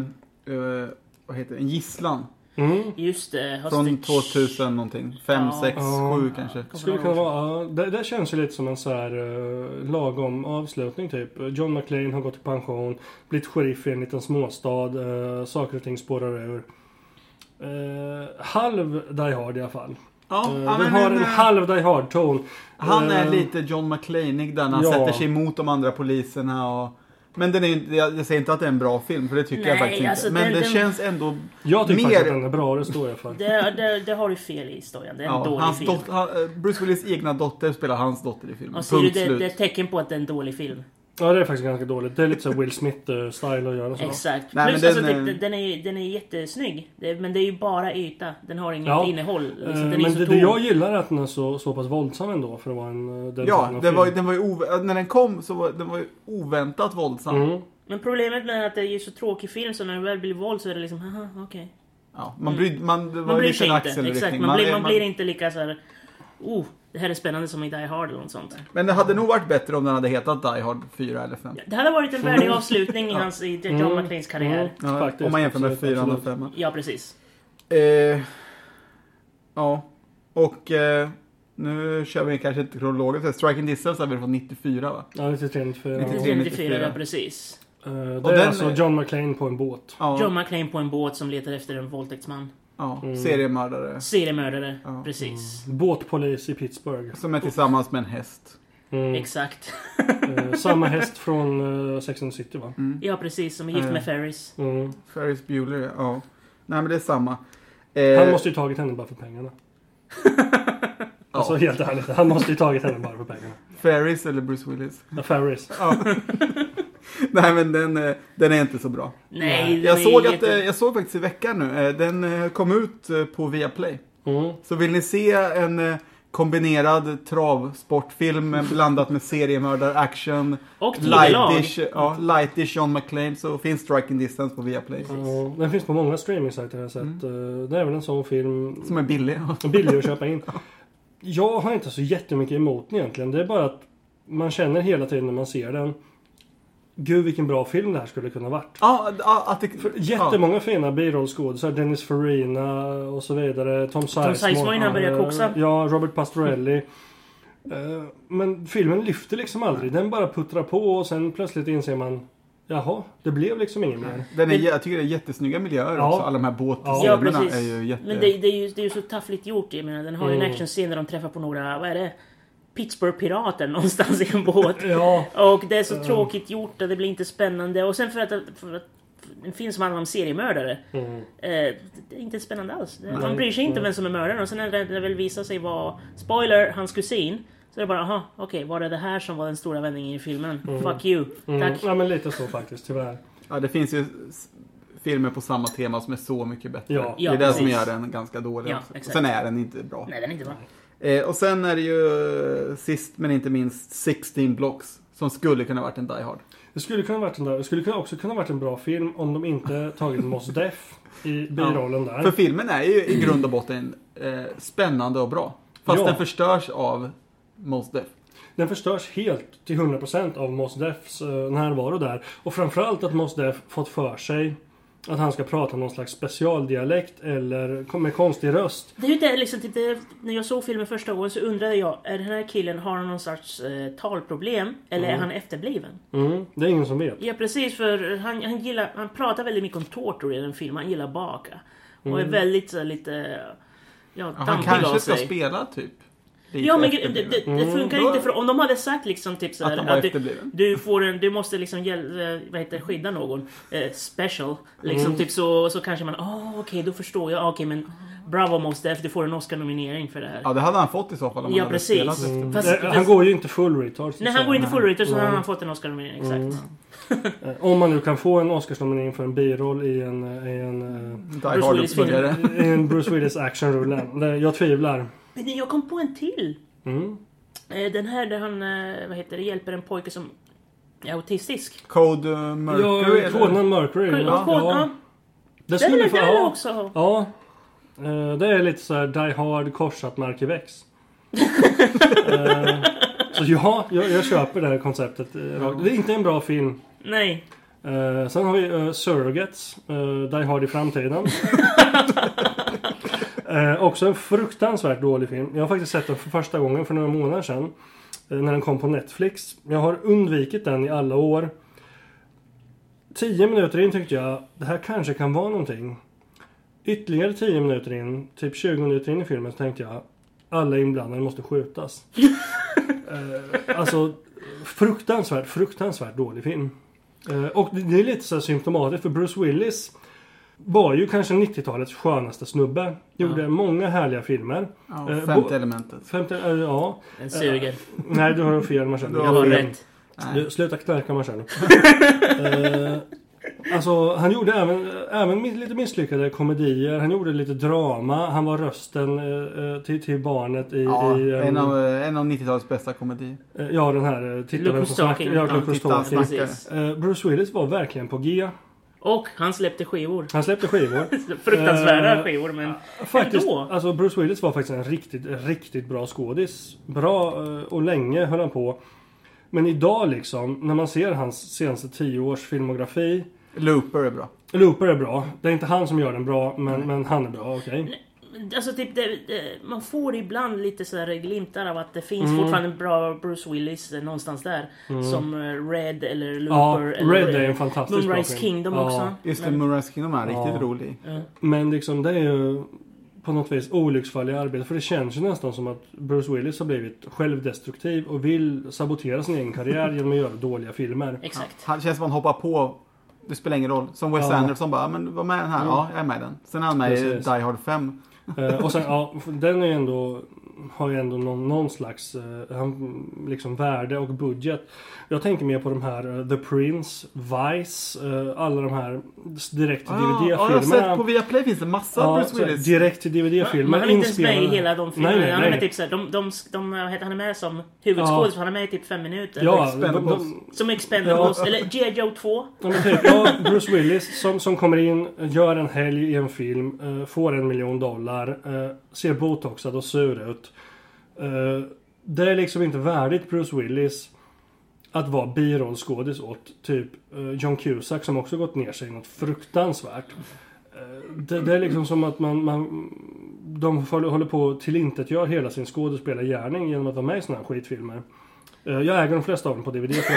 vad heter det? En gisslan. Mm. Just det. Från Hostage. 2000 någonting. 5, Ja. 6, Ja. 7 kanske. Skulle kunna vara, ja, det, det känns ju lite som en så här uh, lagom avslutning typ. John McClane har gått i pension, blivit sheriff i en liten småstad, uh, saker och ting spårar ur. Uh, halv Die Hard i alla fall. Ja, Eh, ja, den men har en, en eh, halv Die Hard-ton. Han är Eh, lite John McClaneig där när han ja. sätter sig emot de andra poliserna och... Men den är, inte- jag, jag säger inte att det är en bra film, för det tycker jag Nej, faktiskt alltså, inte. Men den- det den- känns ändå... Jag tycker mer- faktiskt att den är bra, det står jag för. Det, det, det har du fel i historien. Det är en Ja, dålig hans film. dot, han, eh, Bruce Willis egna dotter spelar hans dotter i filmen. Och ser du, Punkt det, slut. det är ett tecken på att det är en dålig film. Ja, det är faktiskt ganska dåligt. Det är lite så Will Smith-style att göra så. Exakt. Nej, Plus men alltså, den, det, eh, den, är, den är jättesnygg. Det, men det är ju bara yta. Den har inget Ja. innehåll. Eh, den är Men så det, det jag gillar är att den är så, så pass våldsam ändå för att vara en uh, den Ja, det var, den var ju ov- när den kom så var den var ju oväntat våldsam. Mm. Men problemet med att det är ju så tråkig film så när det väl blir våld så är det liksom haha okej. Ja, man bryr, man, det var Man bryr sig inte. Exakt. Man, blir, man blir inte lika så här. Oh, det här är spännande som i Die Hard eller något sånt. Men det hade nog varit bättre om den hade hetat Die Hard 4 eller 5. Ja, Det hade varit en värdig avslutning i hans, i John Mm. McClanes karriär. Mm. Ja, Faktiskt, om man jämför med absolut, 4 och absolut. 5. Ja, precis. Eh, ja, och eh, nu kör vi kanske inte kronologiskt. Striking Distance har vi från 94 va? Ja, 93, 94. 93. 93, 94. 94, ja precis. Eh, det Och är den alltså är- John McClane på en båt. Ja, John McClane på en båt som letar efter en våldtäktsman. Ja Mm. seriemördare. Seriemördare, Ja. precis. Båtpolis i Pittsburgh. Som är tillsammans med en häst. Mm. Exakt. Eh, samma häst från uh, Sex and the City va? Mm. Ja, precis. Som är gift Eh. med Ferris. Mm. Ferris Bueller, ja. Nej men det är samma. Eh, Han måste ju tagit henne bara för pengarna. Alltså helt ärligt, han måste ju tagit henne bara för pengarna. Ferris eller Bruce Willis? Ja, Ferris. Nej men den, eh, den är inte så bra. Nej, Jag såg, att, jätte- eh, jag såg faktiskt i veckan nu, eh, den kom ut på Viaplay. Mm. Så vill ni se en kombinerad travsportfilm blandat med seriemördar, action, Och lightish, ja, lightish John McClane så finns Striking Distance på Viaplay. Ja, den finns på många streamingsajter har jag sett. Mm. Det är väl en sån film Som är billig. billig att köpa in. Jag har inte så jättemycket emot den egentligen. Det är bara att man känner hela tiden när man ser den. Gud vilken bra film det här skulle kunna varit. Ja, att det, För jättemånga fina birollskådisar. Dennis Farina och så vidare. Tom Sizemore. Sizemore innan han började eh, koxa. Ja, Robert Pastorelli. Eh, Men filmen lyfter liksom aldrig. Den bara puttrar på och sen plötsligt inser man Jaha, det blev liksom inget mer. Den är, jag tycker det är jättesnygga miljöer Ja. också. Alla de här båtscenerna Ja, är ju jätte... Men det, det, är ju, det är ju så taffligt gjort. Jag menar, den har ju en Mm. actionscen där de träffar på några, vad är det? Pittsburgh-pirater någonstans i en båt. Ja, Och det är så tråkigt gjort och det blir inte spännande. Och sen för att, för att en film som handlar om seriemördare. mm. Eh, det är inte spännande alls. Man bryr sig inte om vem som är mördaren. Och sen när det, väl visar sig vara, spoiler, hans kusin. Så är det bara, aha, okej, var det det här som var den stora vändningen i filmen? Fuck you. Mm. Tack. Ja, men lite så faktiskt, tyvärr. Ja, det finns ju filmer på samma tema som är så mycket bättre. Ja. det är Ja, det som precis. gör den ganska dålig. Ja. Sen är den inte bra. Nej, den är inte bra. Eh, och sen är det ju eh, sist men inte minst 16 Blocks. Som skulle kunna varit en Die Hard. Det skulle kunna varit en där. Det skulle också kunna varit en bra film om de inte tagit Mos Def i birollen där. För filmen är ju i grund och botten eh, spännande och bra. Fast Ja. den förstörs av Mos Def. Den förstörs helt till 100% av Mos Defs eh, närvaro där. Och framförallt att Mos Def fått för sig att han ska prata någon slags specialdialekt eller med konstig röst. Det är ju det, liksom, typ det, när jag såg filmen första gången så undrade jag, är den här killen, har han någon sorts eh, talproblem? Eller är han efterbliven? Mm, det är ingen som vet. Ja precis, för han, han gillar, han pratar väldigt mycket om tortur i den filmen. Han gillar baka. Och Mm. är väldigt så, lite, ja, Ja, han kanske ska spela typ. Lite Ja men det, det, det funkar Mm. inte för om de hade sagt liksom typ så här, Att han att du, du får en, du måste liksom hjäl, eh, vad heter skydda någon. Eh, special. Liksom Mm. typ så, så kanske man, åh okej då förstår jag, okej men Bravo Mos Def, du får en Oscar-nominering för det här. Ja, det hade han fått i så fall om Ja, han hade precis. spelat efter. Mm. Fast- Eh, han går ju inte full retard. Nej han går inte full rated så Nej. har han fått en Oscar-nominering, exakt. Eh, Om man nu kan få en Oscarsnominering för en biroll i en, eh, i en, eh, Bruce Hard Willis film. uppföljare. i en Bruce Willis actionrulle. Jag tvivlar. Men jag kom på en till. Mm. Eh, Den här där han, eh, vad heter det, hjälper en pojke som är autistisk. Code uh, Mercury Ja, koden Mercury. Ja, Ja, ja. ja. Det är skulle väl få, det ja, också? ja. Eh, Det är lite så här Die Hard korsat Markivex. Eh, Så ja, jag, jag köper det här konceptet. eh. Det är inte en bra film. Nej. Eh, sen har vi uh, Surrogates, uh, Die Hard i framtiden. Eh, också en fruktansvärt dålig film. Jag har faktiskt sett den för första gången för några månader sedan. eh, när den kom på Netflix. Jag har undvikit den i alla år. Tio minuter in tyckte jag, det här kanske kan vara någonting. Ytterligare tio minuter in, typ 20 minuter in i filmen, så tänkte jag alla inblandade måste skjutas. eh, alltså, fruktansvärt, fruktansvärt dålig film. Eh, och det är lite så här symptomatiskt för Bruce Willis var ju kanske 90-talets skönaste snubbe. Gjorde många härliga filmer. Ja, Eh, femte elementet. Femte, eh, ja. Den suger. Nej, du har fel Marcel. Du Jag har rätt. Du, sluta knarka Marcel. eh, alltså, han gjorde även, även lite misslyckade komedier. Han gjorde lite drama. Han var rösten eh, eh, till, till barnet i... Ja, i en av, eh, en av 90-talets bästa komedier. eh, ja, den här eh, Titta Look vem who's som snackar. Ja, Ja. Eh, Bruce Willis var verkligen på G. Och han släppte skivor. Han släppte skivor. Fruktansvärda Eh, skivor men Faktiskt, ändå. alltså Bruce Willis var faktiskt en riktigt, riktigt bra skådis. Bra eh, och länge höll han på. Men idag liksom, när man ser hans senaste tio års filmografi. Looper är bra. Looper är bra. Det är inte han som gör den bra, men, men han är bra. Okej. Alltså typ det, det, man får ibland lite sådär glimtar av att det finns Mm. fortfarande en bra Bruce Willis eh, någonstans där. Som eh, Red eller Ja, Looper eller Red är en fantastisk bra Moonrise. Kingdom Ja. också. Just det, Men- Moonrise Kingdom är Ja. riktigt rolig. Ja. Men liksom det är ju på något vis olycksfall i arbetet. För det känns ju nästan som att Bruce Willis har blivit självdestruktiv och vill sabotera sin egen karriär genom att göra dåliga filmer. Exakt. Han känns som att han hoppar på Det spelar ingen roll. Som Wes Ja. Anderson bara, men var med i den här? Mm. Ja, jag är med i den. Sen är han med i Precis. Die Hard 5. Eh, och sen, ja, den är ju ändå, har ju ändå någon, någon slags eh, han- liksom värde och budget. Jag tänker mer på de här eh, The Prince, Vice, eh, alla de här direkt till Ja, ja, jag har sett DVD-filmerna. på Viaplay finns det massa Ja, Bruce så- Willis. direkt till Men DVD-filmer. han är inte ens med i hela de filmerna. Nej, nej, han, är med nej. typ så här, de, de, de, han är med som huvudskådis. Han är med i typ fem minuter. Ja, Expendables. Som Expendables. Ja. Eller G.I. Joe 2. Ja, ja, Bruce Willis som, som kommer in, gör en helg i en film, får en miljon dollar, ser botoxad och sur ut. Eh, det är liksom inte värdigt Bruce Willis att vara birollskådis åt typ eh, John Cusack som också gått ner sig något fruktansvärt. Eh, det, det är liksom som att man, man de håller på att tillintetgör hela sin skådespelargärning genom att vara med i såna här skitfilmer. Jag äger de flesta av dem på DVD för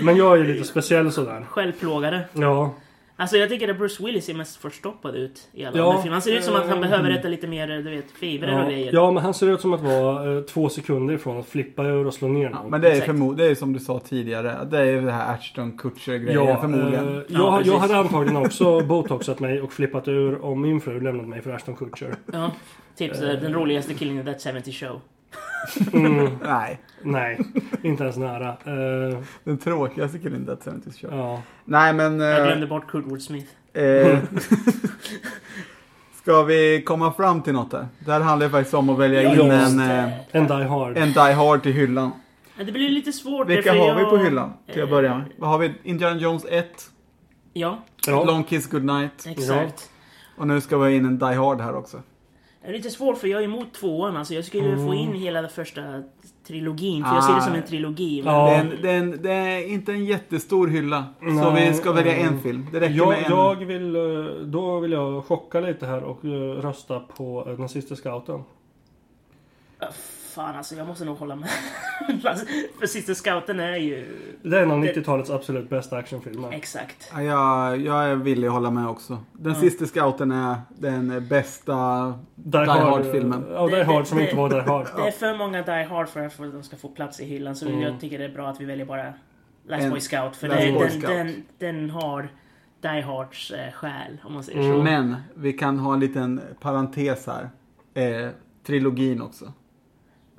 Men jag är lite speciell sådär. Självplågade. Ja. Alltså jag tycker att Bruce Willis ser mest förstoppad ut i alla Ja, filmerna. Han ser ut som att han eh, behöver äta lite mer, du vet, fibrer och Ja, grejer. ja, men han ser ut som att vara eh, två sekunder ifrån att flippa ur och slå ner Ja, någon. men det är, Exakt. förmo- det är som du sa tidigare. Det är ju det här Ashton Kutcher-grejen Ja, förmodligen. eh, Ja, jag, precis. jag hade antagligen också botoxat mig och flippat ur om min fru lämnat mig för Ashton Kutcher. Ja, typ så, den roligaste killen i That 70 Show. Mm, Nej, nej, inte ens nära. Eh, den tråkigaste killen i That 70 Show. ja. Nej men... Jag eh, glömde bort Kurtwood Smith. eh, ska vi komma fram till något där? Där handlar det faktiskt om att välja in Ja, en, just eh, det. En Die Hard. en Die Hard till hyllan. Ja, det blir lite svårt. Vilka har vi jag- på hyllan? Till att börja med. Vad har vi? Indiana Jones 1, Ja, Ja. Long Kiss Goodnight. exakt. Och nu ska vi ha in en Die Hard här också. Det är lite svårt för jag är emot tvåan. Alltså jag skulle Mm. få in hela den första trilogin. För jag ser det som en Ah. trilogi. Men Ja. Det, är en, det, är en, det är inte en jättestor hylla. Så Nej, vi ska välja en mm. film. Det räcker Jag, med en. jag vill, eh, då vill jag chocka lite här och eh, rösta på eh, den sista scouten. Fan alltså, jag måste nog hålla med. Fast- för Sista Scouten är ju... Det är en av Det- 90-talets absolut bästa actionfilmer. Exakt. Ja, jag, jag är villig att hålla med också. Den Ja. sista scouten är den bästa... Die, Hard-filmen. Ja, Die Det- Hard som det- inte var Die Hard. Det är för många Die Hard för att de ska få plats i hyllan. Så Mm. jag tycker det är bra att vi väljer bara Last En- Boy Scout. För det, Boy den, Scout. Den, den har Die Hards eh, själ, om man säger Mm. så. Men vi kan ha en liten parentes här. Eh, trilogin också.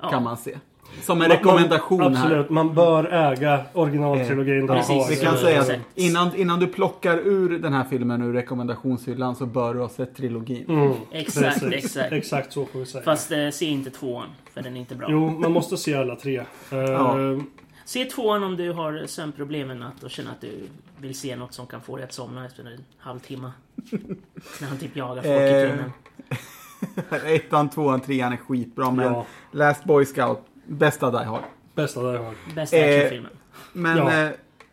Ja. Kan man se. Som en Man- rekommendation man, här. Absolut, man bör äga originaltrilogin Precis. Hard. Vi kan säga att innan, innan du plockar ur den här filmen ur rekommendationshyllan så bör du ha sett trilogin. Mm, Exakt, precis. exakt. Exakt så får vi säga. Fast eh, se inte tvåan, för den är inte bra. Jo, man måste se alla tre. Eh, Ja. Se tvåan om du har sömnproblem en natt och känner att du vill se något som kan få dig att somna efter en halvtimme. När han typ jagar folk i Eh, tunneln. Ettan, tvåan, trean är skitbra men Ja, Last Boy Scout, bästa Die Hard. bästa Die Hard. Bästa eh, actionfilmen. Men Ja. eh,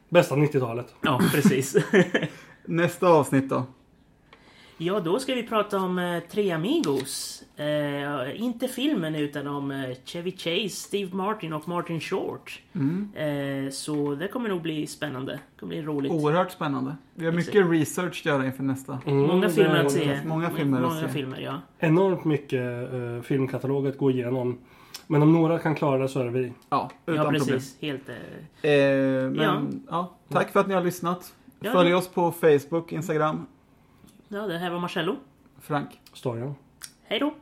Bästa 90-talet. Ja, precis. nästa avsnitt då? Ja, då ska vi prata om eh, Tre Amigos. Eh, inte filmen utan om eh, Chevy Chase, Steve Martin och Martin Short. Mm. Eh, så det kommer nog bli spännande. Det kommer bli roligt. Oerhört spännande. Vi har Exakt. mycket research att göra inför nästa. Mm, Många filmer att se. många filmer att Många se. filmer, ja. Enormt mycket uh, filmkatalog att gå igenom. Men om några kan klara det så är det vi. Ja, utan Ja, problem. precis. Helt... Eh, Eh, men, Ja. ja. tack för att ni har lyssnat. Ja, Följ det- oss på Facebook, Instagram. Ja, det här var Marcello. Frank. Storyn. Hej då!